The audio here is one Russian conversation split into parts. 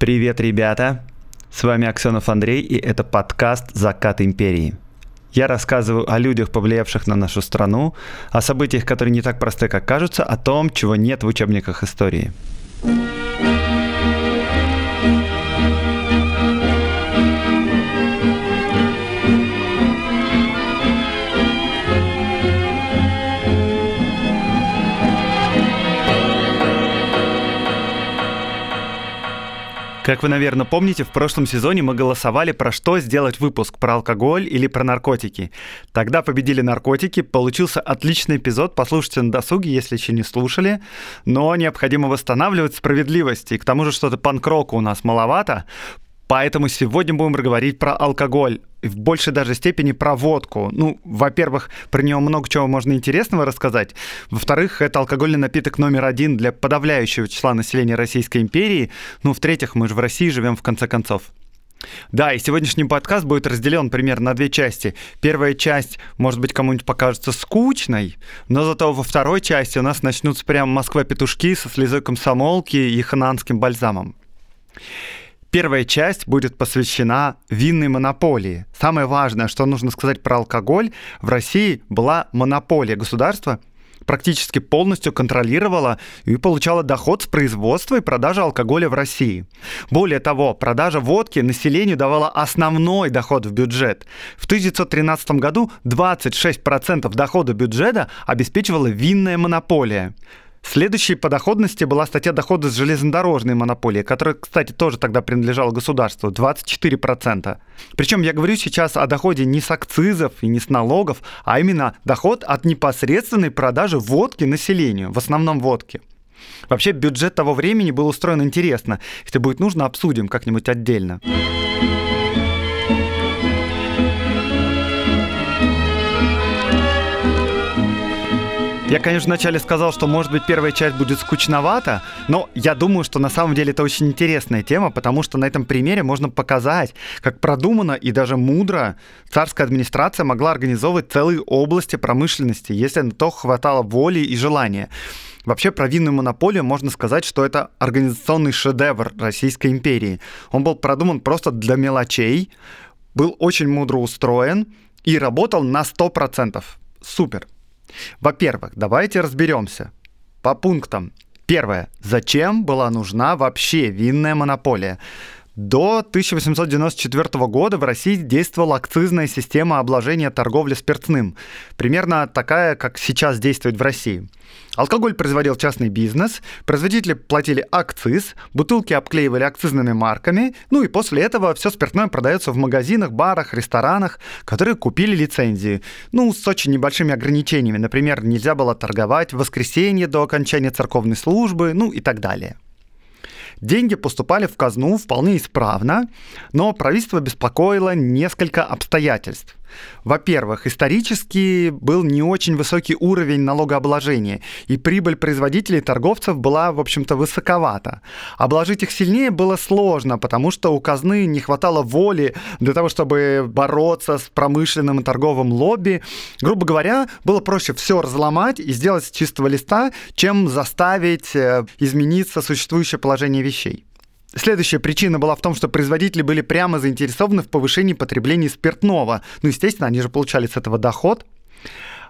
Привет, ребята! С вами Аксенов Андрей, и это подкаст «Закат империи». Я рассказываю о людях, повлиявших на нашу страну, о событиях, которые не так просты, как кажутся, о том, чего нет в учебниках истории. Как вы, наверное, помните, в прошлом сезоне мы голосовали, про что сделать выпуск, про алкоголь или про наркотики. Тогда победили наркотики, получился отличный эпизод, послушайте на досуге, если еще не слушали, но необходимо восстанавливать справедливость, и к тому же что-то панк-рока у нас маловато, Поэтому сегодня будем говорить про алкоголь, в большей даже степени про водку. Ну, во-первых, про него много чего можно интересного рассказать. Во-вторых, это алкогольный напиток номер один для подавляющего числа населения Российской империи. Ну, в-третьих, мы же в России живем в конце концов. Да, и сегодняшний подкаст будет разделен примерно на две части. Первая часть, может быть, кому-нибудь покажется скучной, но зато во второй части у нас начнутся прям Москва-петушки со слезой комсомолки и хананским бальзамом. Первая часть будет посвящена винной монополии. Самое важное, что нужно сказать про алкоголь, в России была монополия государства, практически полностью контролировала и получала доход с производства и продажи алкоголя в России. Более того, продажа водки населению давала основной доход в бюджет. В 1913 году 26% дохода бюджета обеспечивала винная монополия. Следующей по доходности была статья дохода с железнодорожной монополии, которая, кстати, тоже тогда принадлежала государству, 24%. Причем я говорю сейчас о доходе не с акцизов и не с налогов, а именно доход от непосредственной продажи водки населению, в основном водки. Вообще бюджет того времени был устроен интересно. Если будет нужно, обсудим как-нибудь отдельно. Я, конечно, вначале сказал, что, может быть, первая часть будет скучновата, но я думаю, что на самом деле это очень интересная тема, потому что на этом примере можно показать, как продуманно и даже мудро царская администрация могла организовывать целые области промышленности, если на то хватало воли и желания. Вообще про винную монополию можно сказать, что это организационный шедевр Российской империи. Он был продуман просто для мелочей, был очень мудро устроен и работал на 100%. Супер. Во-первых, давайте разберемся по пунктам. Первое. Зачем была нужна вообще винная монополия? До 1894 года в России действовала акцизная система обложения торговли спиртным, примерно такая, как сейчас действует в России. Алкоголь производил частный бизнес, производители платили акциз, бутылки обклеивали акцизными марками, ну и после этого все спиртное продается в магазинах, барах, ресторанах, которые купили лицензии. Ну, с очень небольшими ограничениями. Например, нельзя было торговать в воскресенье до окончания церковной службы, ну и так далее. Деньги поступали в казну вполне исправно, но правительство беспокоило несколько обстоятельств. Во-первых, исторически был не очень высокий уровень налогообложения, и прибыль производителей и торговцев была, в общем-то, высоковата. Обложить их сильнее было сложно, потому что у казны не хватало воли для того, чтобы бороться с промышленным и торговым лобби. Грубо говоря, было проще все разломать и сделать с чистого листа, чем заставить э, измениться существующее положение вещей. Следующая причина была в том, что производители были прямо заинтересованы в повышении потребления спиртного. Ну, естественно, они же получали с этого доход.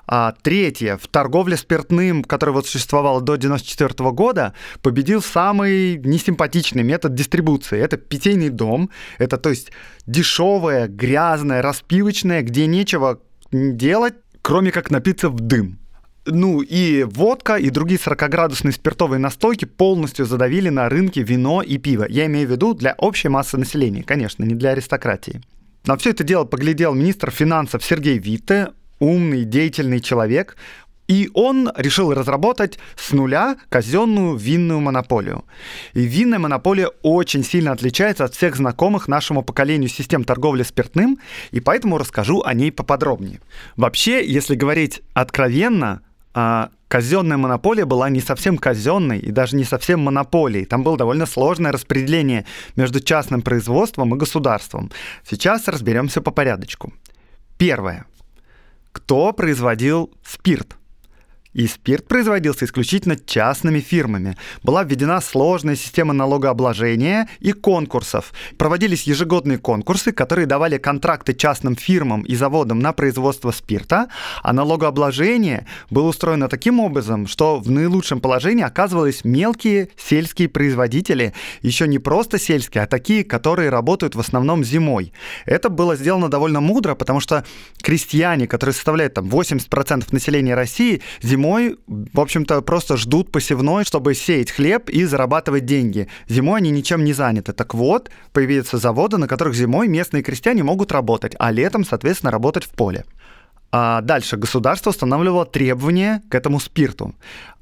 А третье, в торговле спиртным, который вот существовал до 1994 года, победил самый несимпатичный метод дистрибуции. Это питейный дом, это то есть дешевое, грязное, распивочное, где нечего делать, кроме как напиться в дым. Ну и водка и другие 40-градусные спиртовые настойки полностью задавили на рынке вино и пиво. Я имею в виду для общей массы населения, конечно, не для аристократии. На все это дело поглядел министр финансов Сергей Витте, умный, деятельный человек, и он решил разработать с нуля казенную винную монополию. И винная монополия очень сильно отличается от всех знакомых нашему поколению систем торговли спиртным, и поэтому расскажу о ней поподробнее. Вообще, если говорить откровенно, а казенная монополия была не совсем казенной и даже не совсем монополией. Там было довольно сложное распределение между частным производством и государством. Сейчас разберемся по порядочку. Первое. Кто производил спирт? И спирт производился исключительно частными фирмами. Была введена сложная система налогообложения и конкурсов. Проводились ежегодные конкурсы, которые давали контракты частным фирмам и заводам на производство спирта, а налогообложение было устроено таким образом, что в наилучшем положении оказывались мелкие сельские производители, еще не просто сельские, а такие, которые работают в основном зимой. Это было сделано довольно мудро, потому что крестьяне, которые составляют там 80% населения России, зимой зимой, в общем-то, просто ждут посевной, чтобы сеять хлеб и зарабатывать деньги. Зимой они ничем не заняты. Так вот, появятся заводы, на которых зимой местные крестьяне могут работать, а летом, соответственно, работать в поле. А дальше государство устанавливало требования к этому спирту.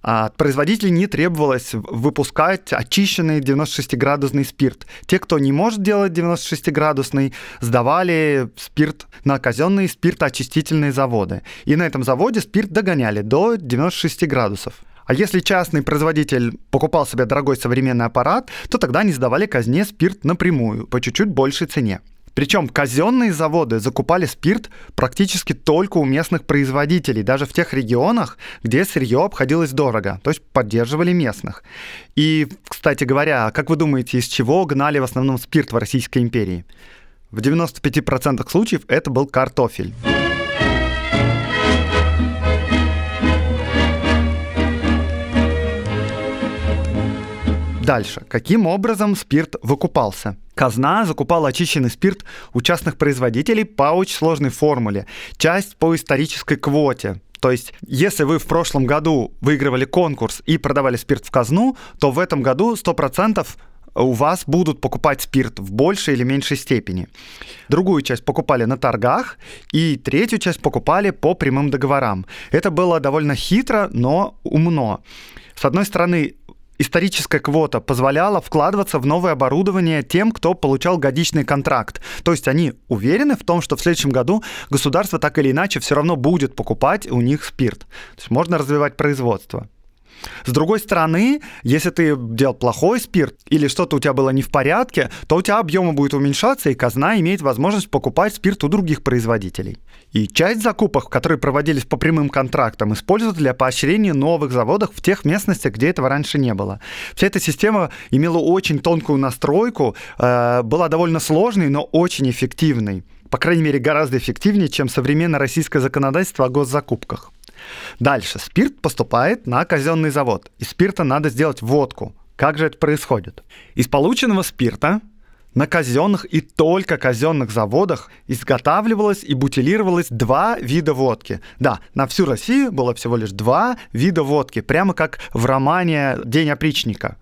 А от производителей не требовалось выпускать очищенный 96-градусный спирт. Те, кто не может делать 96-градусный, сдавали спирт на казенные спиртоочистительные заводы. И на этом заводе спирт догоняли до 96 градусов. А если частный производитель покупал себе дорогой современный аппарат, то тогда они сдавали казне спирт напрямую по чуть-чуть большей цене. Причем казенные заводы закупали спирт практически только у местных производителей, даже в тех регионах, где сырье обходилось дорого, то есть поддерживали местных. И, кстати говоря, как вы думаете, из чего гнали в основном спирт в Российской империи? В 95% случаев это был картофель. Дальше. Каким образом спирт выкупался? Казна закупала очищенный спирт у частных производителей по очень сложной формуле. Часть по исторической квоте. То есть, если вы в прошлом году выигрывали конкурс и продавали спирт в казну, то в этом году 100% у вас будут покупать спирт в большей или меньшей степени. Другую часть покупали на торгах, и третью часть покупали по прямым договорам. Это было довольно хитро, но умно. С одной стороны, историческая квота позволяла вкладываться в новое оборудование тем, кто получал годичный контракт. То есть они уверены в том, что в следующем году государство так или иначе все равно будет покупать у них спирт. То есть можно развивать производство. С другой стороны, если ты делал плохой спирт или что-то у тебя было не в порядке, то у тебя объемы будет уменьшаться, и казна имеет возможность покупать спирт у других производителей. И часть закупок, которые проводились по прямым контрактам, используют для поощрения новых заводов в тех местностях, где этого раньше не было. Вся эта система имела очень тонкую настройку, э, была довольно сложной, но очень эффективной. По крайней мере, гораздо эффективнее, чем современное российское законодательство о госзакупках. Дальше. Спирт поступает на казенный завод. Из спирта надо сделать водку. Как же это происходит? Из полученного спирта на казенных и только казенных заводах изготавливалось и бутилировалось два вида водки. Да, на всю Россию было всего лишь два вида водки, прямо как в романе «День опричника».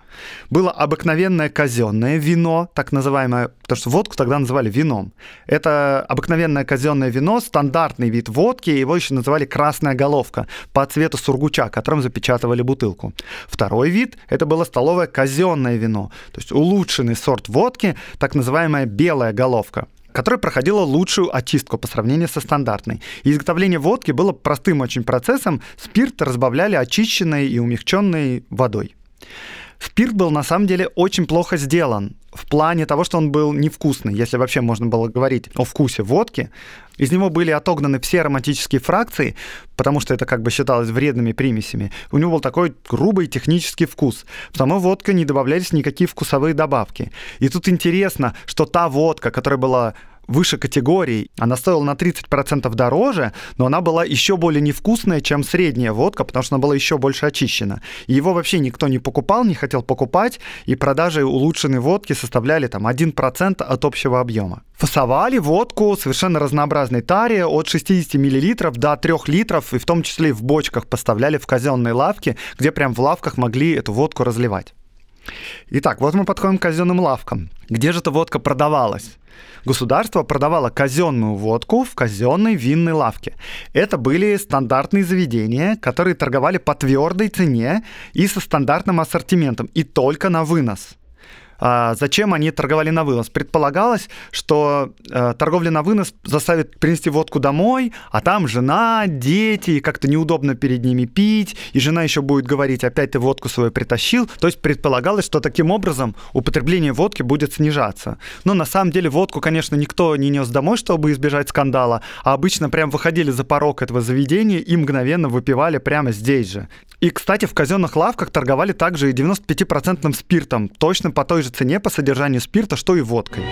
Было обыкновенное казенное вино, так называемое, потому что водку тогда называли вином. Это обыкновенное казенное вино, стандартный вид водки, его еще называли красная головка по цвету сургуча, которым запечатывали бутылку. Второй вид — это было столовое казенное вино, то есть улучшенный сорт водки, так называемая белая головка которая проходила лучшую очистку по сравнению со стандартной. И изготовление водки было простым очень процессом. Спирт разбавляли очищенной и умягченной водой. Спирт был на самом деле очень плохо сделан в плане того, что он был невкусный, если вообще можно было говорить о вкусе водки. Из него были отогнаны все ароматические фракции, потому что это как бы считалось вредными примесями. У него был такой грубый технический вкус. В самой водке не добавлялись никакие вкусовые добавки. И тут интересно, что та водка, которая была выше категорий. Она стоила на 30% дороже, но она была еще более невкусная, чем средняя водка, потому что она была еще больше очищена. И его вообще никто не покупал, не хотел покупать, и продажи улучшенной водки составляли там 1% от общего объема. Фасовали водку совершенно разнообразной таре от 60 мл до 3 литров, и в том числе в бочках поставляли в казенные лавки, где прям в лавках могли эту водку разливать. Итак, вот мы подходим к казенным лавкам. Где же эта водка продавалась? Государство продавало казенную водку в казенной винной лавке. Это были стандартные заведения, которые торговали по твердой цене и со стандартным ассортиментом, и только на вынос. А зачем они торговали на вынос? Предполагалось, что э, торговля на вынос заставит принести водку домой, а там жена, дети, и как-то неудобно перед ними пить, и жена еще будет говорить, опять ты водку свою притащил. То есть предполагалось, что таким образом употребление водки будет снижаться. Но на самом деле водку, конечно, никто не нес домой, чтобы избежать скандала, а обычно прям выходили за порог этого заведения и мгновенно выпивали прямо здесь же. И, кстати, в казенных лавках торговали также и 95% спиртом, точно по той же цене по содержанию спирта, что и водкой.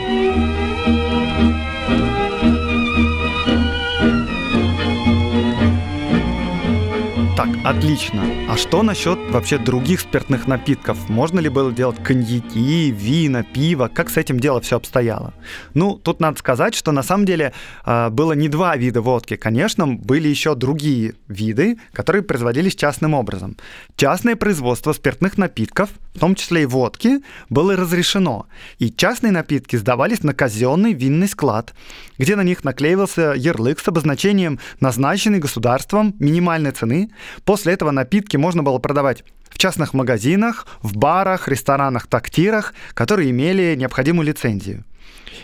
Так, отлично. А что насчет вообще других спиртных напитков? Можно ли было делать коньяки, вина, пиво? Как с этим дело все обстояло? Ну, тут надо сказать, что на самом деле а, было не два вида водки. Конечно, были еще другие виды, которые производились частным образом. Частное производство спиртных напитков, в том числе и водки, было разрешено. И частные напитки сдавались на казенный винный склад, где на них наклеивался ярлык с обозначением назначенной государством минимальной цены После этого напитки можно было продавать в частных магазинах, в барах, ресторанах, тактирах, которые имели необходимую лицензию.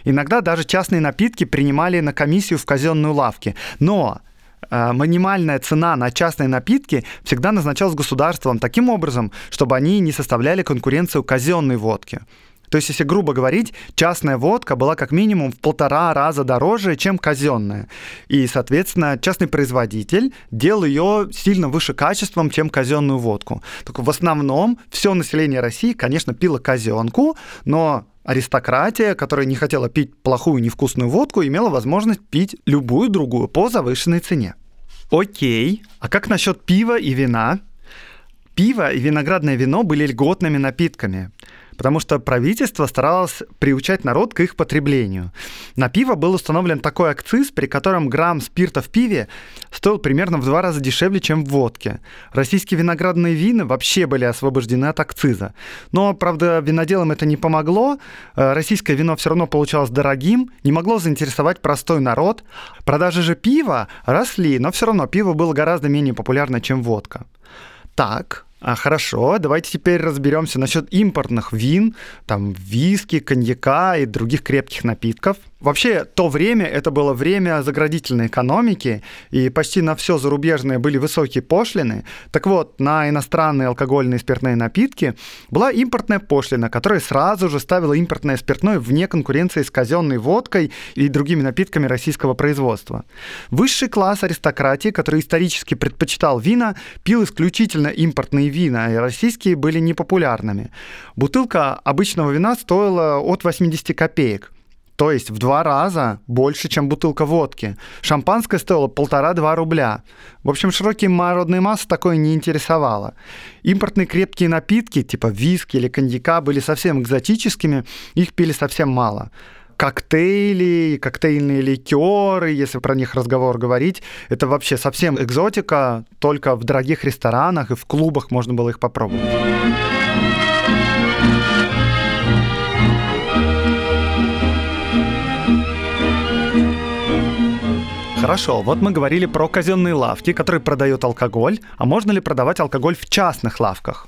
Иногда даже частные напитки принимали на комиссию в казенную лавки. Но э, минимальная цена на частные напитки всегда назначалась государством таким образом, чтобы они не составляли конкуренцию казенной водке. То есть, если грубо говорить, частная водка была как минимум в полтора раза дороже, чем казенная. И, соответственно, частный производитель делал ее сильно выше качеством, чем казенную водку. Только в основном все население России, конечно, пило казенку, но аристократия, которая не хотела пить плохую невкусную водку, имела возможность пить любую другую по завышенной цене. Окей, а как насчет пива и вина? Пиво и виноградное вино были льготными напитками потому что правительство старалось приучать народ к их потреблению. На пиво был установлен такой акциз, при котором грамм спирта в пиве стоил примерно в два раза дешевле, чем в водке. Российские виноградные вина вообще были освобождены от акциза. Но, правда, виноделам это не помогло. Э, российское вино все равно получалось дорогим, не могло заинтересовать простой народ. Продажи же пива росли, но все равно пиво было гораздо менее популярно, чем водка. Так, а, хорошо, давайте теперь разберемся насчет импортных вин, там виски, коньяка и других крепких напитков. Вообще, то время, это было время заградительной экономики, и почти на все зарубежное были высокие пошлины. Так вот, на иностранные алкогольные спиртные напитки была импортная пошлина, которая сразу же ставила импортное спиртное вне конкуренции с казенной водкой и другими напитками российского производства. Высший класс аристократии, который исторически предпочитал вина, пил исключительно импортные вина, и российские были непопулярными. Бутылка обычного вина стоила от 80 копеек – то есть в два раза больше, чем бутылка водки. Шампанское стоило полтора-два рубля. В общем, широкие народные массы такое не интересовало. Импортные крепкие напитки, типа виски или коньяка, были совсем экзотическими, их пили совсем мало коктейли, коктейльные ликеры, если про них разговор говорить, это вообще совсем экзотика, только в дорогих ресторанах и в клубах можно было их попробовать. Хорошо, вот мы говорили про казенные лавки, которые продают алкоголь. А можно ли продавать алкоголь в частных лавках?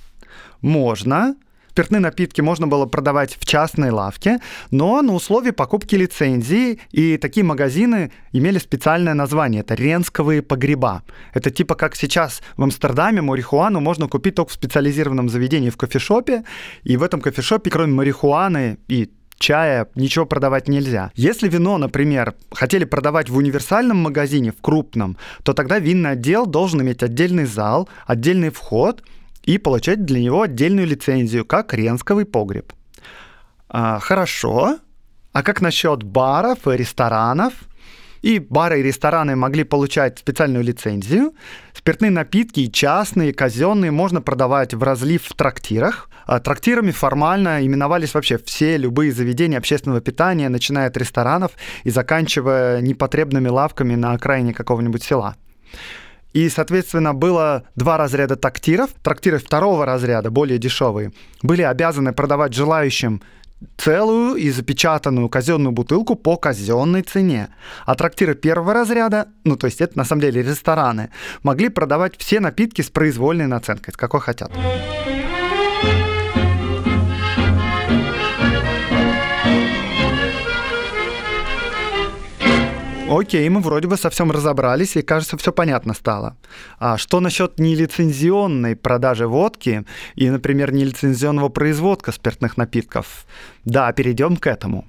Можно. Спиртные напитки можно было продавать в частной лавке, но на условии покупки лицензии, и такие магазины имели специальное название, это ренсковые погреба. Это типа как сейчас в Амстердаме марихуану можно купить только в специализированном заведении в кофешопе, и в этом кофешопе, кроме марихуаны и чая, ничего продавать нельзя. Если вино, например, хотели продавать в универсальном магазине, в крупном, то тогда винный отдел должен иметь отдельный зал, отдельный вход и получать для него отдельную лицензию, как ренсковый погреб. А, хорошо. А как насчет баров и ресторанов? И бары и рестораны могли получать специальную лицензию. Спиртные напитки, и частные, казенные, можно продавать в разлив в трактирах. А трактирами формально именовались вообще все любые заведения общественного питания, начиная от ресторанов и заканчивая непотребными лавками на окраине какого-нибудь села. И, соответственно, было два разряда трактиров. Трактиры второго разряда, более дешевые, были обязаны продавать желающим целую и запечатанную казенную бутылку по казенной цене. А трактиры первого разряда, ну то есть это на самом деле рестораны, могли продавать все напитки с произвольной наценкой, с какой хотят. Окей, мы вроде бы совсем разобрались, и, кажется, все понятно стало. А что насчет нелицензионной продажи водки и, например, нелицензионного производства спиртных напитков? Да, перейдем к этому.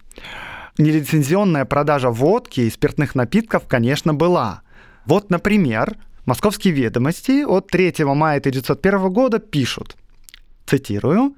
Нелицензионная продажа водки и спиртных напитков, конечно, была. Вот, например, Московские ведомости от 3 мая 1901 года пишут, цитирую,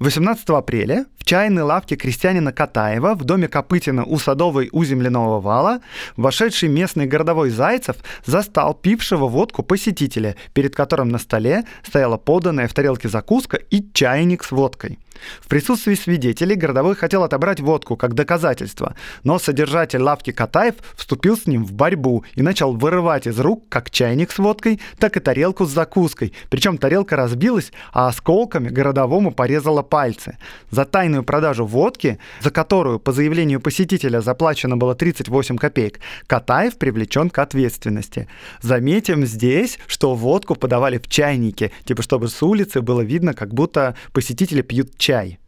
18 апреля в чайной лавке крестьянина Катаева в доме Копытина у Садовой у земляного вала вошедший местный городовой Зайцев застал пившего водку посетителя, перед которым на столе стояла поданная в тарелке закуска и чайник с водкой – в присутствии свидетелей городовой хотел отобрать водку как доказательство, но содержатель лавки Катаев вступил с ним в борьбу и начал вырывать из рук как чайник с водкой, так и тарелку с закуской. Причем тарелка разбилась, а осколками городовому порезала пальцы. За тайную продажу водки, за которую по заявлению посетителя заплачено было 38 копеек, Катаев привлечен к ответственности. Заметим здесь, что водку подавали в чайнике, типа чтобы с улицы было видно, как будто посетители пьют чай чай.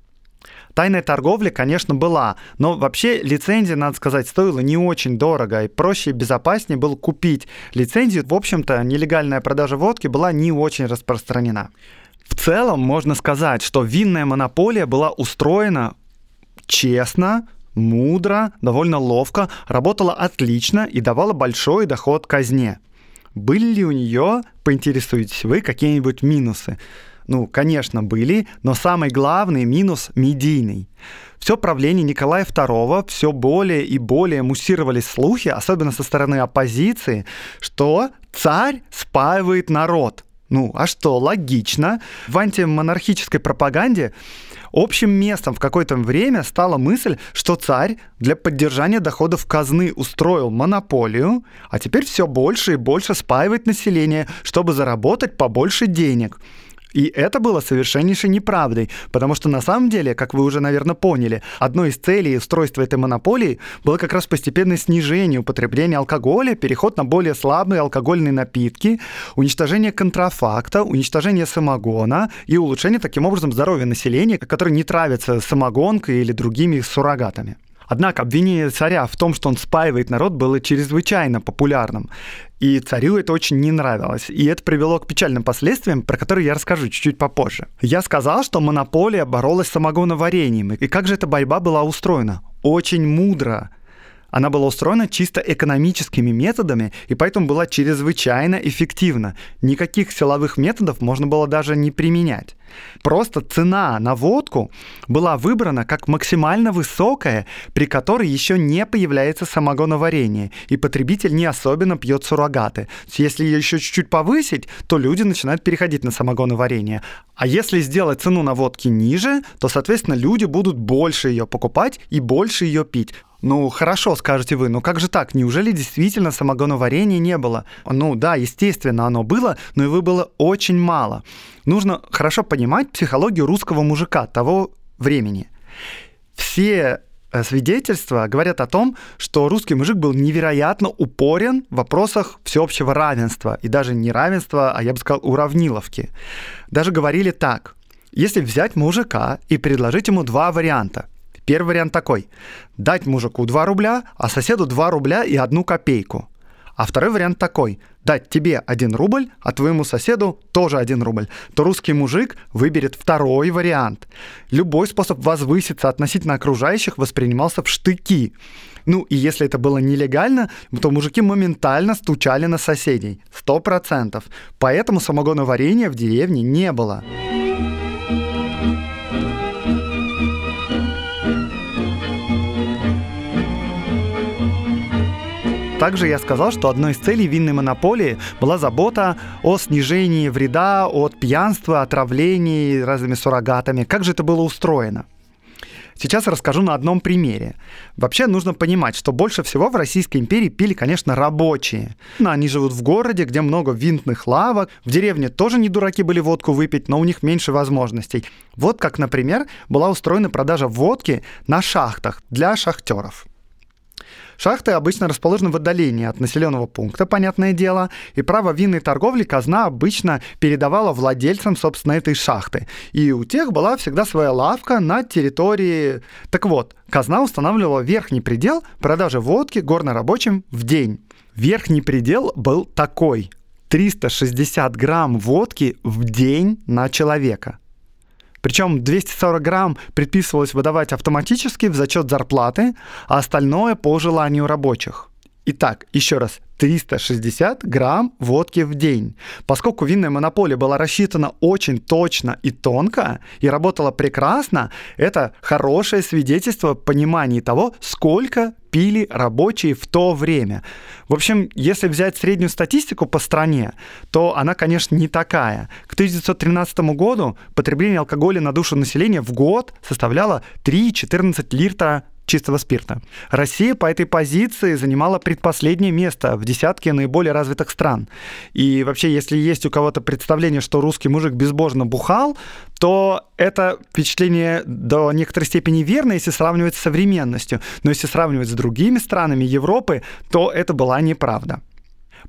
Тайная торговля, конечно, была, но вообще лицензия, надо сказать, стоила не очень дорого, и проще и безопаснее было купить лицензию. В общем-то, нелегальная продажа водки была не очень распространена. В целом, можно сказать, что винная монополия была устроена честно, мудро, довольно ловко, работала отлично и давала большой доход казне. Были ли у нее, поинтересуетесь вы, какие-нибудь минусы? Ну, конечно, были, но самый главный минус – медийный. Все правление Николая II все более и более муссировались слухи, особенно со стороны оппозиции, что царь спаивает народ. Ну, а что, логично. В антимонархической пропаганде Общим местом в какое-то время стала мысль, что царь для поддержания доходов казны устроил монополию, а теперь все больше и больше спаивает население, чтобы заработать побольше денег. И это было совершеннейшей неправдой, потому что на самом деле, как вы уже, наверное, поняли, одной из целей устройства этой монополии было как раз постепенное снижение употребления алкоголя, переход на более слабые алкогольные напитки, уничтожение контрафакта, уничтожение самогона и улучшение таким образом здоровья населения, которое не травится самогонкой или другими суррогатами. Однако обвинение царя в том, что он спаивает народ, было чрезвычайно популярным. И царю это очень не нравилось. И это привело к печальным последствиям, про которые я расскажу чуть-чуть попозже. Я сказал, что монополия боролась с самогоноварением. И как же эта борьба была устроена? Очень мудро она была устроена чисто экономическими методами и поэтому была чрезвычайно эффективна. Никаких силовых методов можно было даже не применять. Просто цена на водку была выбрана как максимально высокая, при которой еще не появляется самогоноварение, и потребитель не особенно пьет суррогаты. Если ее еще чуть-чуть повысить, то люди начинают переходить на самогоноварение. А если сделать цену на водке ниже, то, соответственно, люди будут больше ее покупать и больше ее пить. Ну, хорошо, скажете вы, но как же так? Неужели действительно самогоноварения не было? Ну да, естественно, оно было, но его было очень мало. Нужно хорошо понимать психологию русского мужика того времени. Все э, свидетельства говорят о том, что русский мужик был невероятно упорен в вопросах всеобщего равенства, и даже не равенства, а я бы сказал уравниловки. Даже говорили так. Если взять мужика и предложить ему два варианта, Первый вариант такой. Дать мужику 2 рубля, а соседу 2 рубля и 1 копейку. А второй вариант такой. Дать тебе 1 рубль, а твоему соседу тоже 1 рубль. То русский мужик выберет второй вариант. Любой способ возвыситься относительно окружающих воспринимался в штыки. Ну и если это было нелегально, то мужики моментально стучали на соседей. Сто процентов. Поэтому самогоноварения в деревне не было. Также я сказал, что одной из целей винной монополии была забота о снижении вреда от пьянства, отравлений разными суррогатами. Как же это было устроено? Сейчас расскажу на одном примере. Вообще нужно понимать, что больше всего в Российской империи пили, конечно, рабочие. Они живут в городе, где много винтных лавок. В деревне тоже не дураки были водку выпить, но у них меньше возможностей. Вот как, например, была устроена продажа водки на шахтах для шахтеров. Шахты обычно расположены в отдалении от населенного пункта, понятное дело, и право винной торговли казна обычно передавала владельцам, собственно, этой шахты. И у тех была всегда своя лавка на территории... Так вот, казна устанавливала верхний предел продажи водки горнорабочим в день. Верхний предел был такой – 360 грамм водки в день на человека. Причем 240 грамм предписывалось выдавать автоматически в зачет зарплаты, а остальное по желанию рабочих. Итак, еще раз, 360 грамм водки в день. Поскольку винная монополия была рассчитана очень точно и тонко и работала прекрасно, это хорошее свидетельство понимания того, сколько пили рабочие в то время. В общем, если взять среднюю статистику по стране, то она, конечно, не такая. К 1913 году потребление алкоголя на душу населения в год составляло 3,14 литра чистого спирта. Россия по этой позиции занимала предпоследнее место в десятке наиболее развитых стран. И вообще, если есть у кого-то представление, что русский мужик безбожно бухал, то это впечатление до некоторой степени верно, если сравнивать с современностью. Но если сравнивать с другими странами Европы, то это была неправда.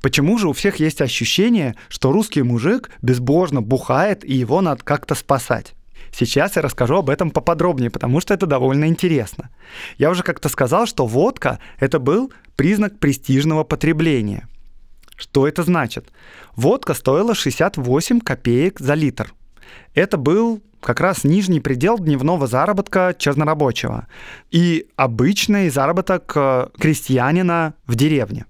Почему же у всех есть ощущение, что русский мужик безбожно бухает и его надо как-то спасать? Сейчас я расскажу об этом поподробнее, потому что это довольно интересно. Я уже как-то сказал, что водка – это был признак престижного потребления. Что это значит? Водка стоила 68 копеек за литр. Это был как раз нижний предел дневного заработка чернорабочего и обычный заработок э, крестьянина в деревне.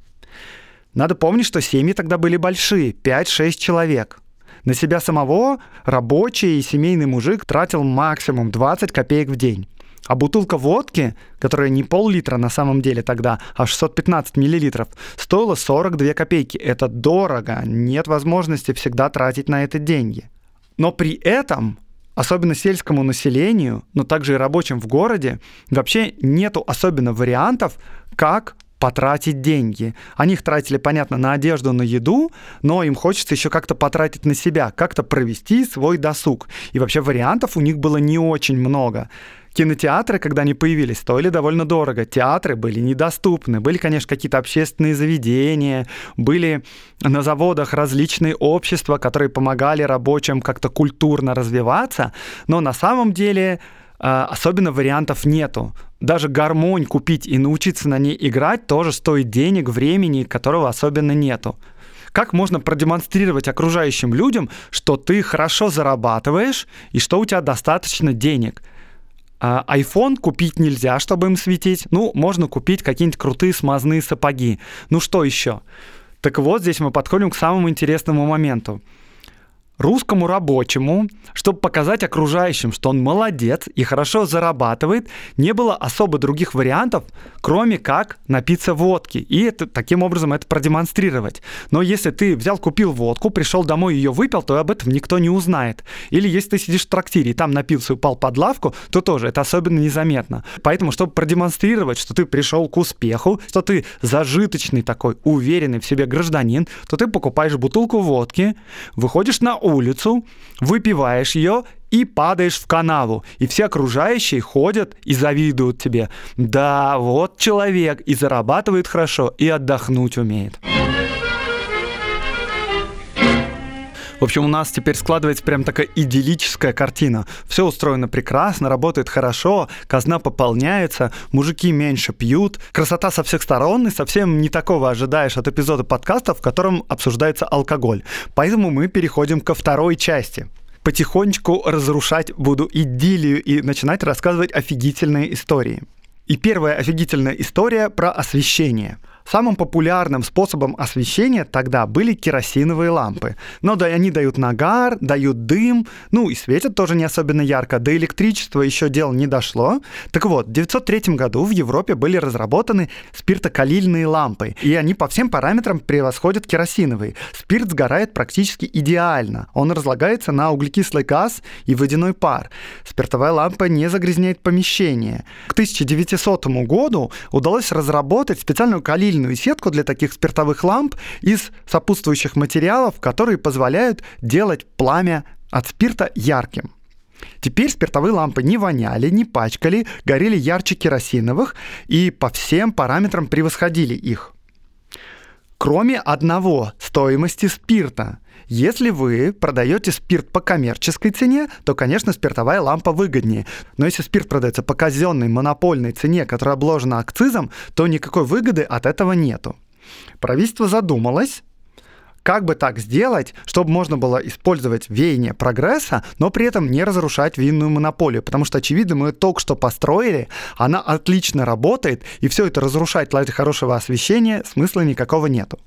Надо помнить, что семьи тогда были большие, 5-6 человек. На себя самого рабочий и семейный мужик тратил максимум 20 копеек в день. А бутылка водки, которая не пол-литра на самом деле тогда, а 615 миллилитров, стоила 42 копейки. Это дорого, нет возможности всегда тратить на это деньги. Но при этом особенно сельскому населению, но также и рабочим в городе, вообще нету особенно вариантов, как потратить деньги. Они их тратили, понятно, на одежду, на еду, но им хочется еще как-то потратить на себя, как-то провести свой досуг. И вообще вариантов у них было не очень много. Кинотеатры, когда они появились, стоили довольно дорого. Театры были недоступны. Были, конечно, какие-то общественные заведения, были на заводах различные общества, которые помогали рабочим как-то культурно развиваться, но на самом деле особенно вариантов нету. Даже гармонь купить и научиться на ней играть тоже стоит денег, времени, которого особенно нету. Как можно продемонстрировать окружающим людям, что ты хорошо зарабатываешь и что у тебя достаточно денег? А, iPhone купить нельзя, чтобы им светить. Ну, можно купить какие-нибудь крутые смазные сапоги. Ну что еще? Так вот, здесь мы подходим к самому интересному моменту русскому рабочему, чтобы показать окружающим, что он молодец и хорошо зарабатывает, не было особо других вариантов, кроме как напиться водки. И это, таким образом это продемонстрировать. Но если ты взял, купил водку, пришел домой, ее выпил, то об этом никто не узнает. Или если ты сидишь в трактире и там напился и упал под лавку, то тоже это особенно незаметно. Поэтому, чтобы продемонстрировать, что ты пришел к успеху, что ты зажиточный такой, уверенный в себе гражданин, то ты покупаешь бутылку водки, выходишь на улицу, выпиваешь ее и падаешь в канаву. И все окружающие ходят и завидуют тебе. Да, вот человек и зарабатывает хорошо, и отдохнуть умеет. В общем, у нас теперь складывается прям такая идиллическая картина. Все устроено прекрасно, работает хорошо, казна пополняется, мужики меньше пьют, красота со всех сторон, и совсем не такого ожидаешь от эпизода подкаста, в котором обсуждается алкоголь. Поэтому мы переходим ко второй части потихонечку разрушать буду идиллию и начинать рассказывать офигительные истории. И первая офигительная история про освещение – Самым популярным способом освещения тогда были керосиновые лампы. Но да, они дают нагар, дают дым, ну и светят тоже не особенно ярко. До электричества еще дело не дошло. Так вот, в 1903 году в Европе были разработаны спиртокалильные лампы, и они по всем параметрам превосходят керосиновые. Спирт сгорает практически идеально. Он разлагается на углекислый газ и водяной пар. Спиртовая лампа не загрязняет помещение. К 1900 году удалось разработать специальную калильную сильную сетку для таких спиртовых ламп из сопутствующих материалов, которые позволяют делать пламя от спирта ярким. Теперь спиртовые лампы не воняли, не пачкали, горели ярче керосиновых и по всем параметрам превосходили их. Кроме одного – стоимости спирта. Если вы продаете спирт по коммерческой цене, то, конечно, спиртовая лампа выгоднее. Но если спирт продается по казенной монопольной цене, которая обложена акцизом, то никакой выгоды от этого нету. Правительство задумалось, как бы так сделать, чтобы можно было использовать веяние прогресса, но при этом не разрушать винную монополию? Потому что, очевидно, мы только что построили, она отлично работает, и все это разрушать ради хорошего освещения смысла никакого нету.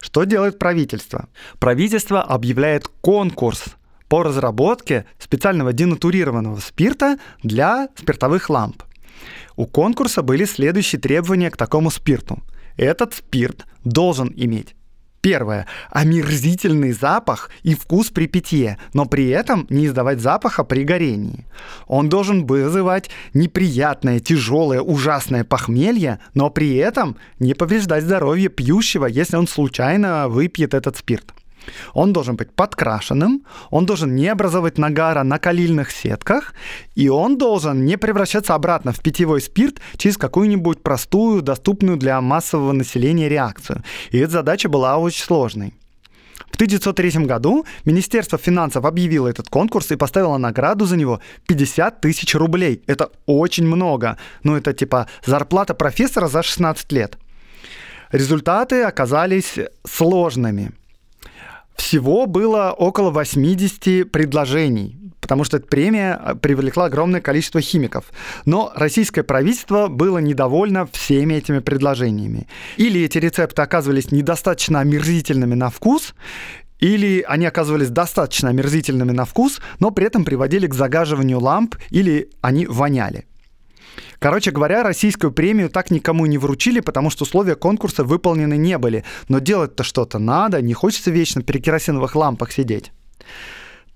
Что делает правительство? Правительство объявляет конкурс по разработке специального денатурированного спирта для спиртовых ламп. У конкурса были следующие требования к такому спирту. Этот спирт должен иметь Первое. Омерзительный запах и вкус при питье, но при этом не издавать запаха при горении. Он должен вызывать неприятное, тяжелое, ужасное похмелье, но при этом не повреждать здоровье пьющего, если он случайно выпьет этот спирт. Он должен быть подкрашенным, он должен не образовывать нагара на калильных сетках, и он должен не превращаться обратно в питьевой спирт через какую-нибудь простую, доступную для массового населения реакцию. И эта задача была очень сложной. В 1903 году Министерство финансов объявило этот конкурс и поставило награду за него 50 тысяч рублей. Это очень много. Ну, это типа зарплата профессора за 16 лет. Результаты оказались сложными. Всего было около 80 предложений, потому что эта премия э, привлекла огромное количество химиков. Но российское правительство было недовольно всеми этими предложениями. Или эти рецепты оказывались недостаточно омерзительными на вкус, или они оказывались достаточно омерзительными на вкус, но при этом приводили к загаживанию ламп, или они воняли. Короче говоря, российскую премию так никому не вручили, потому что условия конкурса выполнены не были. Но делать-то что-то надо, не хочется вечно при керосиновых лампах сидеть.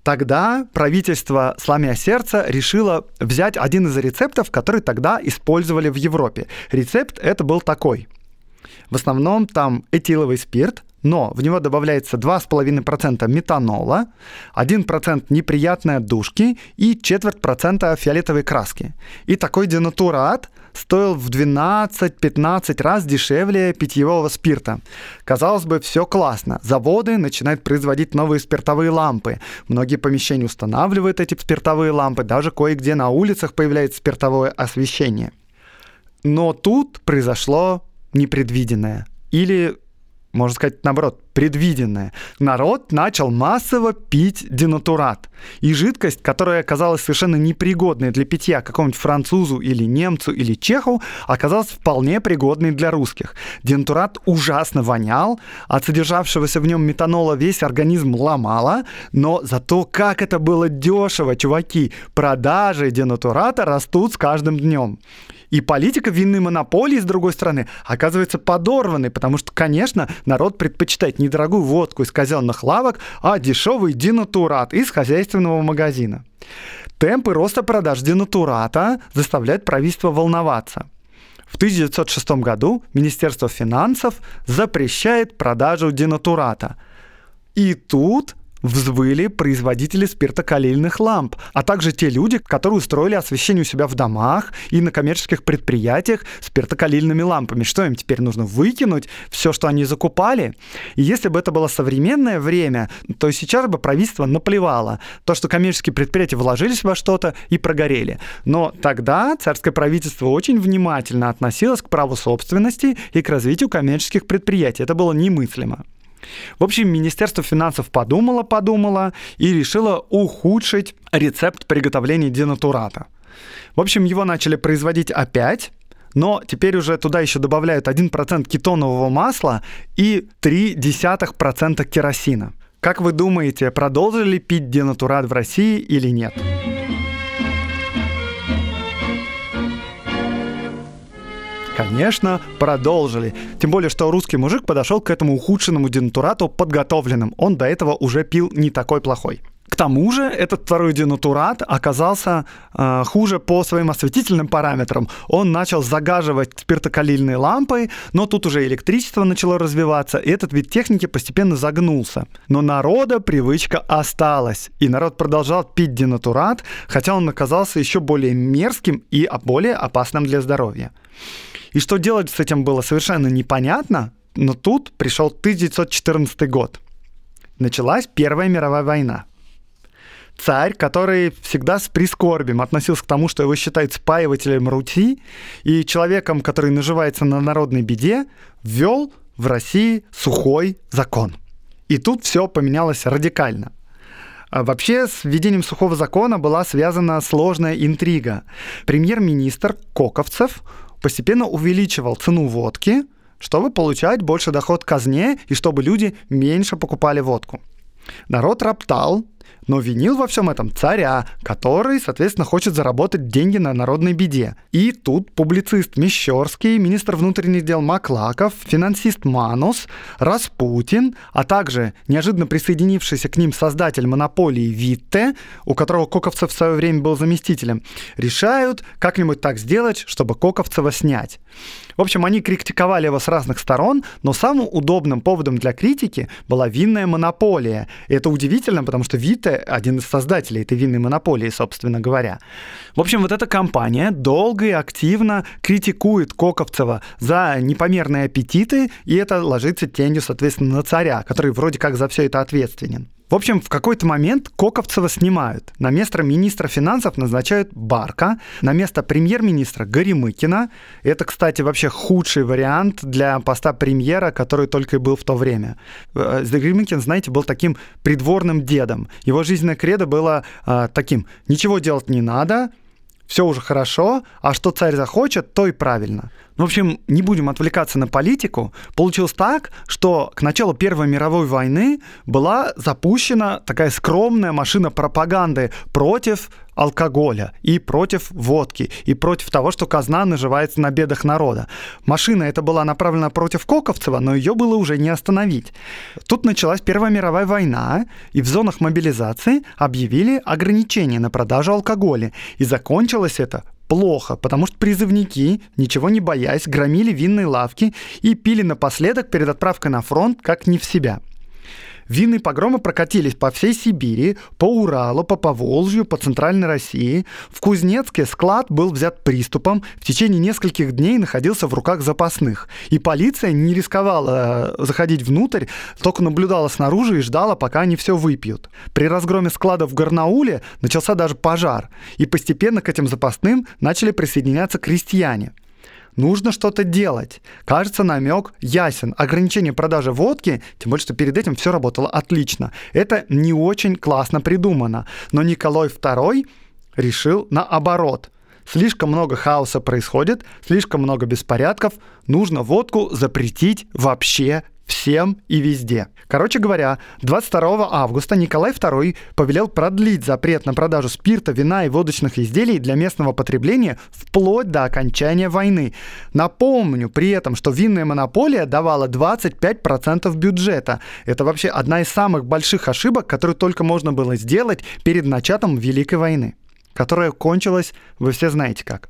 Тогда правительство, сломя сердце, решило взять один из рецептов, который тогда использовали в Европе. Рецепт это был такой. В основном там этиловый спирт, но в него добавляется 2,5% метанола, 1% неприятной отдушки и четверть процента фиолетовой краски. И такой денатурат стоил в 12-15 раз дешевле питьевого спирта. Казалось бы, все классно. Заводы начинают производить новые спиртовые лампы. Многие помещения устанавливают эти спиртовые лампы. Даже кое-где на улицах появляется спиртовое освещение. Но тут произошло непредвиденное. Или можно сказать, наоборот, предвиденное. Народ начал массово пить денатурат. И жидкость, которая оказалась совершенно непригодной для питья какому-нибудь французу или немцу или чеху, оказалась вполне пригодной для русских. Денатурат ужасно вонял, от содержавшегося в нем метанола весь организм ломало, но зато как это было дешево, чуваки! Продажи денатурата растут с каждым днем. И политика винной монополии, с другой стороны, оказывается подорванной, потому что, конечно, народ предпочитает недорогую водку из казенных лавок, а дешевый динатурат из хозяйственного магазина. Темпы роста продаж динатурата заставляют правительство волноваться. В 1906 году Министерство финансов запрещает продажу денатурата. И тут взвыли производители спиртокалильных ламп, а также те люди, которые устроили освещение у себя в домах и на коммерческих предприятиях спиртокалильными лампами. Что им теперь нужно выкинуть? Все, что они закупали? И если бы это было современное время, то сейчас бы правительство наплевало. То, что коммерческие предприятия вложились во что-то и прогорели. Но тогда царское правительство очень внимательно относилось к праву собственности и к развитию коммерческих предприятий. Это было немыслимо. В общем, Министерство финансов подумало-подумало и решило ухудшить рецепт приготовления денатурата. В общем, его начали производить опять, но теперь уже туда еще добавляют 1% кетонового масла и 0,3% керосина. Как вы думаете, продолжили пить денатурат в России или нет? Конечно, продолжили. Тем более, что русский мужик подошел к этому ухудшенному денатурату подготовленным. Он до этого уже пил не такой плохой. К тому же этот второй денатурат оказался э, хуже по своим осветительным параметрам. Он начал загаживать спиртокалильной лампой, но тут уже электричество начало развиваться, и этот вид техники постепенно загнулся. Но народа привычка осталась, и народ продолжал пить денатурат, хотя он оказался еще более мерзким и более опасным для здоровья. И что делать с этим было совершенно непонятно, но тут пришел 1914 год. Началась Первая мировая война. Царь, который всегда с прискорбием относился к тому, что его считают спаивателем Руси и человеком, который наживается на народной беде, ввел в России сухой закон. И тут все поменялось радикально. А вообще с введением сухого закона была связана сложная интрига. Премьер-министр Коковцев постепенно увеличивал цену водки, чтобы получать больше доход казне и чтобы люди меньше покупали водку. Народ роптал, но винил во всем этом царя, который, соответственно, хочет заработать деньги на народной беде. И тут публицист Мещерский, министр внутренних дел Маклаков, финансист Манус, Распутин, а также неожиданно присоединившийся к ним создатель монополии Витте, у которого Коковцев в свое время был заместителем, решают как-нибудь так сделать, чтобы Коковцева снять. В общем, они критиковали его с разных сторон, но самым удобным поводом для критики была винная монополия. И это удивительно, потому что Вита один из создателей этой винной монополии, собственно говоря. В общем, вот эта компания долго и активно критикует Коковцева за непомерные аппетиты, и это ложится тенью, соответственно, на царя, который вроде как за все это ответственен. В общем, в какой-то момент Коковцева снимают. На место министра финансов назначают Барка, на место премьер-министра Горемыкина. Это, кстати, вообще худший вариант для поста премьера, который только и был в то время. Э, Горемыкин, знаете, был таким придворным дедом. Его жизненное кредо было э, таким «ничего делать не надо», все уже хорошо, а что царь захочет, то и правильно. Ну, в общем, не будем отвлекаться на политику. Получилось так, что к началу Первой мировой войны была запущена такая скромная машина пропаганды против алкоголя и против водки, и против того, что казна наживается на бедах народа. Машина эта была направлена против Коковцева, но ее было уже не остановить. Тут началась Первая мировая война, и в зонах мобилизации объявили ограничения на продажу алкоголя. И закончилось это плохо, потому что призывники, ничего не боясь, громили винные лавки и пили напоследок перед отправкой на фронт как не в себя – Винные погромы прокатились по всей Сибири, по Уралу, по Поволжью, по Центральной России. В Кузнецке склад был взят приступом, в течение нескольких дней находился в руках запасных. И полиция не рисковала э, заходить внутрь, только наблюдала снаружи и ждала, пока они все выпьют. При разгроме складов в Гарнауле начался даже пожар, и постепенно к этим запасным начали присоединяться крестьяне. Нужно что-то делать. Кажется, намек ясен. Ограничение продажи водки, тем более, что перед этим все работало отлично. Это не очень классно придумано. Но Николай II решил наоборот. Слишком много хаоса происходит, слишком много беспорядков, нужно водку запретить вообще всем и везде. Короче говоря, 22 августа Николай II повелел продлить запрет на продажу спирта, вина и водочных изделий для местного потребления вплоть до окончания войны. Напомню при этом, что винная монополия давала 25% бюджета. Это вообще одна из самых больших ошибок, которую только можно было сделать перед началом Великой войны, которая кончилась, вы все знаете как.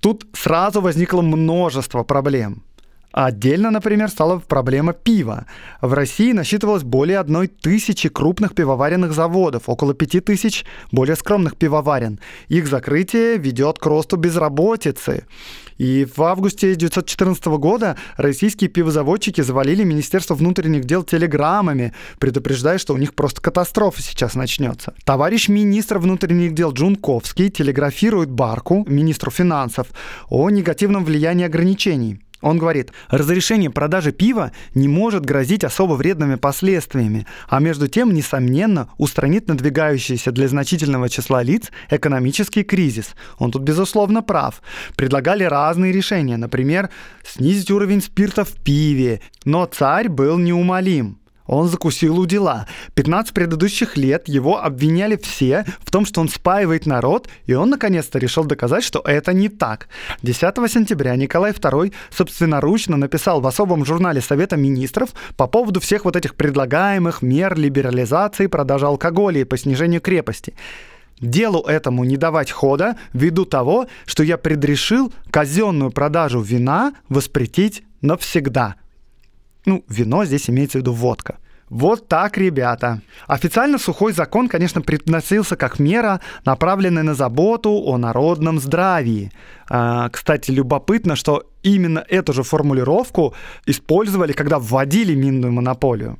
Тут сразу возникло множество проблем. Отдельно, например, стала проблема пива. В России насчитывалось более одной тысячи крупных пивоваренных заводов, около пяти тысяч более скромных пивоварен. Их закрытие ведет к росту безработицы. И в августе 1914 года российские пивозаводчики завалили Министерство внутренних дел телеграммами, предупреждая, что у них просто катастрофа сейчас начнется. Товарищ министр внутренних дел Джунковский телеграфирует Барку, министру финансов, о негативном влиянии ограничений. Он говорит, разрешение продажи пива не может грозить особо вредными последствиями, а между тем, несомненно, устранит надвигающийся для значительного числа лиц экономический кризис. Он тут, безусловно, прав. Предлагали разные решения, например, снизить уровень спирта в пиве, но царь был неумолим. Он закусил у дела. 15 предыдущих лет его обвиняли все в том, что он спаивает народ, и он наконец-то решил доказать, что это не так. 10 сентября Николай II собственноручно написал в особом журнале Совета министров по поводу всех вот этих предлагаемых мер либерализации продажи алкоголя и по снижению крепости. Делу этому не давать хода ввиду того, что я предрешил казенную продажу вина воспретить навсегда – ну, вино здесь имеется в виду водка. Вот так, ребята. Официально сухой закон, конечно, предносился как мера, направленная на заботу о народном здравии. А, кстати, любопытно, что именно эту же формулировку использовали, когда вводили минную монополию.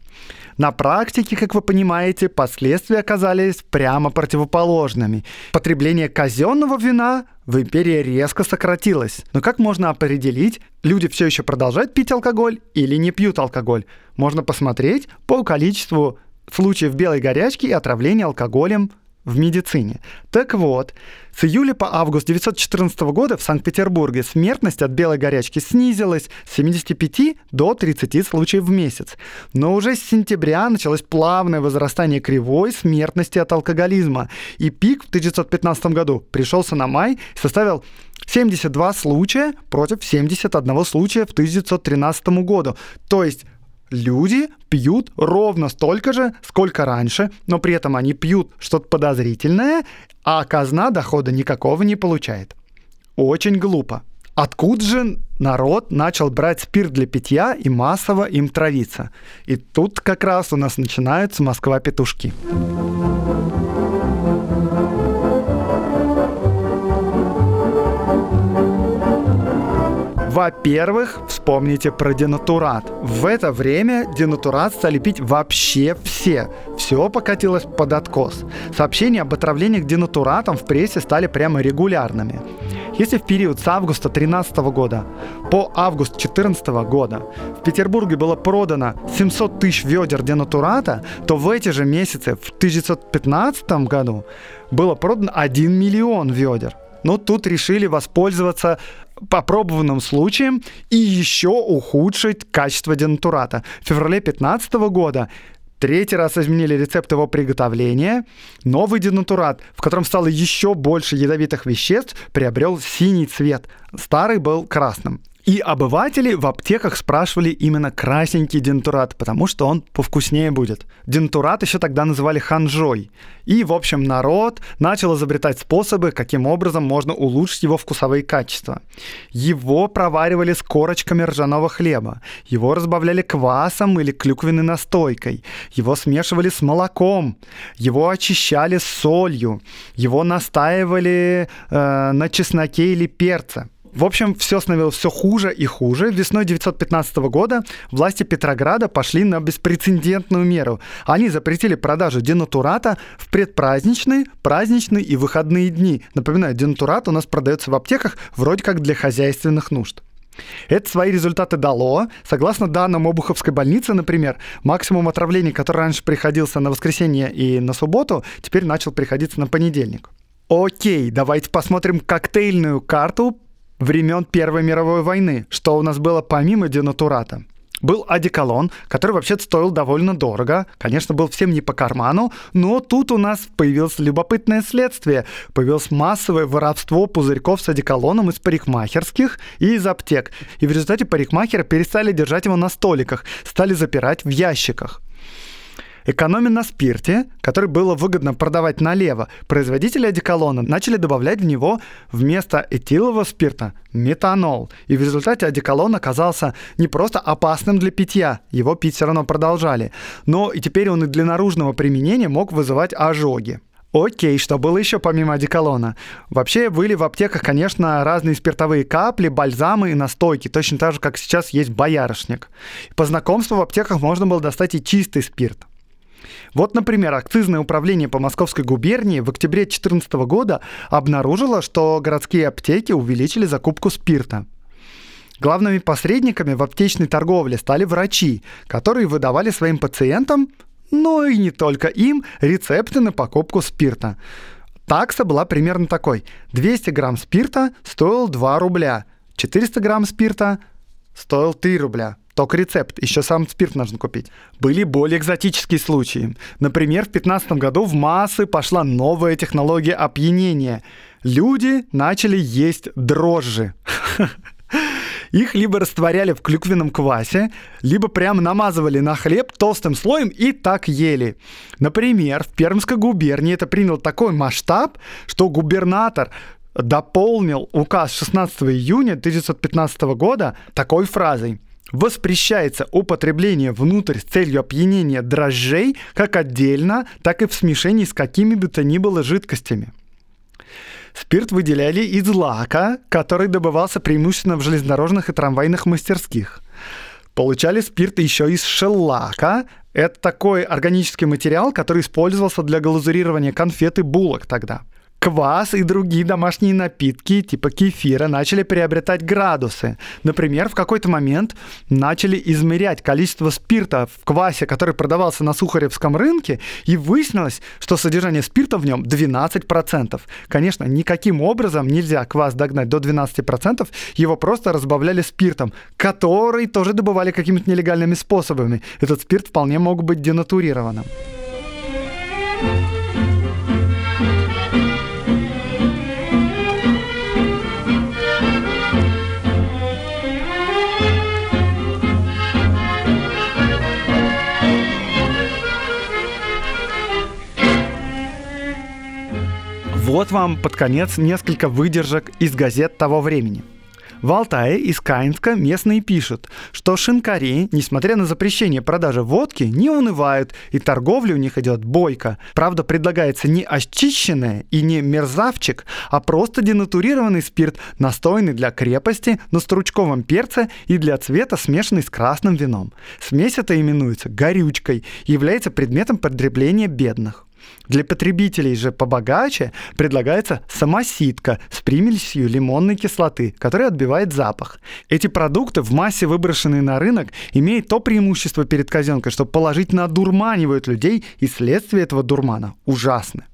На практике, как вы понимаете, последствия оказались прямо противоположными. Потребление казенного вина в империи резко сократилось. Но как можно определить, люди все еще продолжают пить алкоголь или не пьют алкоголь? Можно посмотреть по количеству случаев белой горячки и отравления алкоголем в медицине. Так вот, с июля по август 1914 года в Санкт-Петербурге смертность от белой горячки снизилась с 75 до 30 случаев в месяц. Но уже с сентября началось плавное возрастание кривой смертности от алкоголизма. И пик в 1915 году пришелся на май и составил 72 случая против 71 случая в 1913 году. То есть люди пьют ровно столько же, сколько раньше, но при этом они пьют что-то подозрительное, а казна дохода никакого не получает. Очень глупо. Откуда же народ начал брать спирт для питья и массово им травиться? И тут как раз у нас начинаются Москва-петушки. Во-первых, вспомните про денатурат. В это время денатурат стали пить вообще все. Все покатилось под откос. Сообщения об отравлениях денатуратом в прессе стали прямо регулярными. Если в период с августа 2013 года по август 2014 года в Петербурге было продано 700 тысяч ведер денатурата, то в эти же месяцы в 1915 году было продано 1 миллион ведер. Но тут решили воспользоваться попробованным случаем и еще ухудшить качество денатурата. В феврале 2015 года Третий раз изменили рецепт его приготовления. Новый денатурат, в котором стало еще больше ядовитых веществ, приобрел синий цвет. Старый был красным. И обыватели в аптеках спрашивали именно красненький дентурат, потому что он повкуснее будет. Дентурат еще тогда называли ханжой. И, в общем, народ начал изобретать способы, каким образом можно улучшить его вкусовые качества. Его проваривали с корочками ржаного хлеба. Его разбавляли квасом или клюквенной настойкой. Его смешивали с молоком. Его очищали солью. Его настаивали э, на чесноке или перце. В общем, все становилось все хуже и хуже. Весной 1915 года власти Петрограда пошли на беспрецедентную меру. Они запретили продажу денатурата в предпраздничные, праздничные и выходные дни. Напоминаю, денатурат у нас продается в аптеках вроде как для хозяйственных нужд. Это свои результаты дало. Согласно данным Обуховской больницы, например, максимум отравлений, который раньше приходился на воскресенье и на субботу, теперь начал приходиться на понедельник. Окей, давайте посмотрим коктейльную карту времен Первой мировой войны, что у нас было помимо денатурата был одеколон, который вообще-то стоил довольно дорого. Конечно, был всем не по карману, но тут у нас появилось любопытное следствие. Появилось массовое воровство пузырьков с одеколоном из парикмахерских и из аптек. И в результате парикмахеры перестали держать его на столиках, стали запирать в ящиках. Экономя на спирте, который было выгодно продавать налево, производители одеколона начали добавлять в него вместо этилового спирта метанол. И в результате одеколон оказался не просто опасным для питья, его пить все равно продолжали, но и теперь он и для наружного применения мог вызывать ожоги. Окей, что было еще помимо одеколона? Вообще были в аптеках, конечно, разные спиртовые капли, бальзамы и настойки, точно так же, как сейчас есть боярышник. По знакомству в аптеках можно было достать и чистый спирт. Вот, например, акцизное управление по Московской губернии в октябре 2014 года обнаружило, что городские аптеки увеличили закупку спирта. Главными посредниками в аптечной торговле стали врачи, которые выдавали своим пациентам, но и не только им, рецепты на покупку спирта. Такса была примерно такой. 200 грамм спирта стоил 2 рубля, 400 грамм спирта стоил 3 рубля. Только рецепт, еще сам спирт нужно купить. Были более экзотические случаи. Например, в 2015 году в массы пошла новая технология опьянения. Люди начали есть дрожжи. Их либо растворяли в клюквенном квасе, либо прямо намазывали на хлеб толстым слоем и так ели. Например, в Пермской губернии это принял такой масштаб, что губернатор дополнил указ 16 июня 1915 года такой фразой – Воспрещается употребление внутрь с целью опьянения дрожжей как отдельно, так и в смешении с какими бы то ни было жидкостями. Спирт выделяли из лака, который добывался преимущественно в железнодорожных и трамвайных мастерских. Получали спирт еще из шеллака. Это такой органический материал, который использовался для глазурирования конфет и булок тогда квас и другие домашние напитки типа кефира начали приобретать градусы. Например, в какой-то момент начали измерять количество спирта в квасе, который продавался на Сухаревском рынке, и выяснилось, что содержание спирта в нем 12%. Конечно, никаким образом нельзя квас догнать до 12%, его просто разбавляли спиртом, который тоже добывали какими-то нелегальными способами. Этот спирт вполне мог быть денатурированным. Вот вам под конец несколько выдержек из газет того времени. В Алтае из Каинска местные пишут, что шинкари, несмотря на запрещение продажи водки, не унывают, и торговля у них идет бойко. Правда, предлагается не очищенное и не мерзавчик, а просто денатурированный спирт, настойный для крепости, на стручковом перце и для цвета, смешанный с красным вином. Смесь эта именуется горючкой и является предметом потребления бедных. Для потребителей же побогаче предлагается самоситка с примесью лимонной кислоты, которая отбивает запах. Эти продукты в массе выброшенные на рынок имеют то преимущество перед казенкой, что положительно одурманивают людей, и следствие этого дурмана ужасны.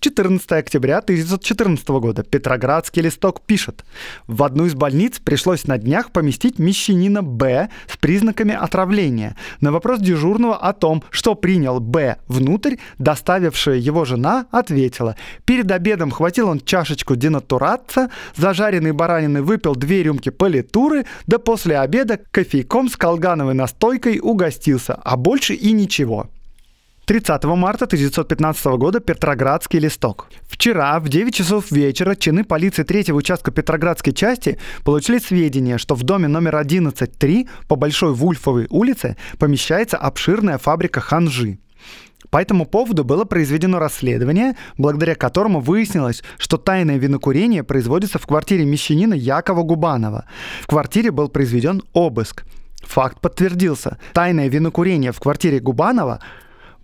14 октября 1914 года. Петроградский листок пишет. В одну из больниц пришлось на днях поместить мещанина Б с признаками отравления. На вопрос дежурного о том, что принял Б внутрь, доставившая его жена ответила. Перед обедом хватил он чашечку денатуратца, зажаренный баранины выпил две рюмки политуры, да после обеда кофейком с колгановой настойкой угостился, а больше и ничего. 30 марта 1915 года Петроградский листок. Вчера в 9 часов вечера чины полиции третьего участка Петроградской части получили сведения, что в доме номер 11.3 по Большой Вульфовой улице помещается обширная фабрика ханжи. По этому поводу было произведено расследование, благодаря которому выяснилось, что тайное винокурение производится в квартире мещанина Якова Губанова. В квартире был произведен обыск. Факт подтвердился. Тайное винокурение в квартире Губанова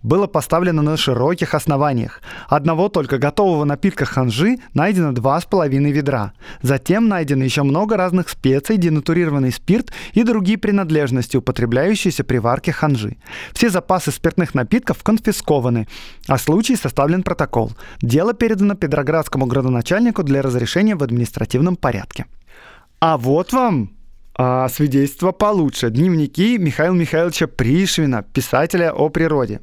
было поставлено на широких основаниях. Одного только готового напитка ханжи найдено два с половиной ведра. Затем найдено еще много разных специй, денатурированный спирт и другие принадлежности, употребляющиеся при варке ханжи. Все запасы спиртных напитков конфискованы, а случай составлен протокол. Дело передано Петроградскому градоначальнику для разрешения в административном порядке. А вот вам а, свидетельство получше. Дневники Михаила Михайловича Пришвина, писателя о природе.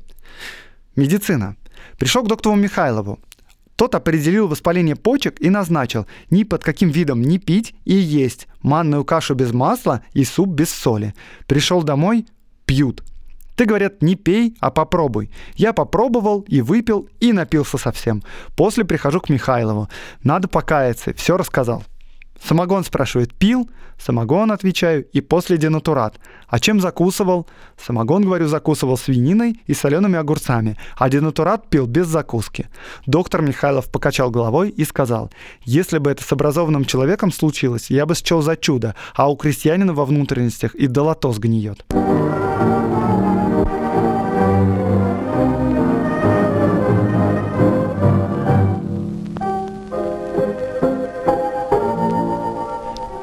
Медицина. Пришел к доктору Михайлову. Тот определил воспаление почек и назначил ни под каким видом не пить и есть манную кашу без масла и суп без соли. Пришел домой – пьют. Ты, говорят, не пей, а попробуй. Я попробовал и выпил, и напился совсем. После прихожу к Михайлову. Надо покаяться, все рассказал. Самогон спрашивает, пил? Самогон, отвечаю, и после денатурат. А чем закусывал? Самогон, говорю, закусывал свининой и солеными огурцами, а денатурат пил без закуски. Доктор Михайлов покачал головой и сказал, если бы это с образованным человеком случилось, я бы счел за чудо, а у крестьянина во внутренностях и долото сгниет.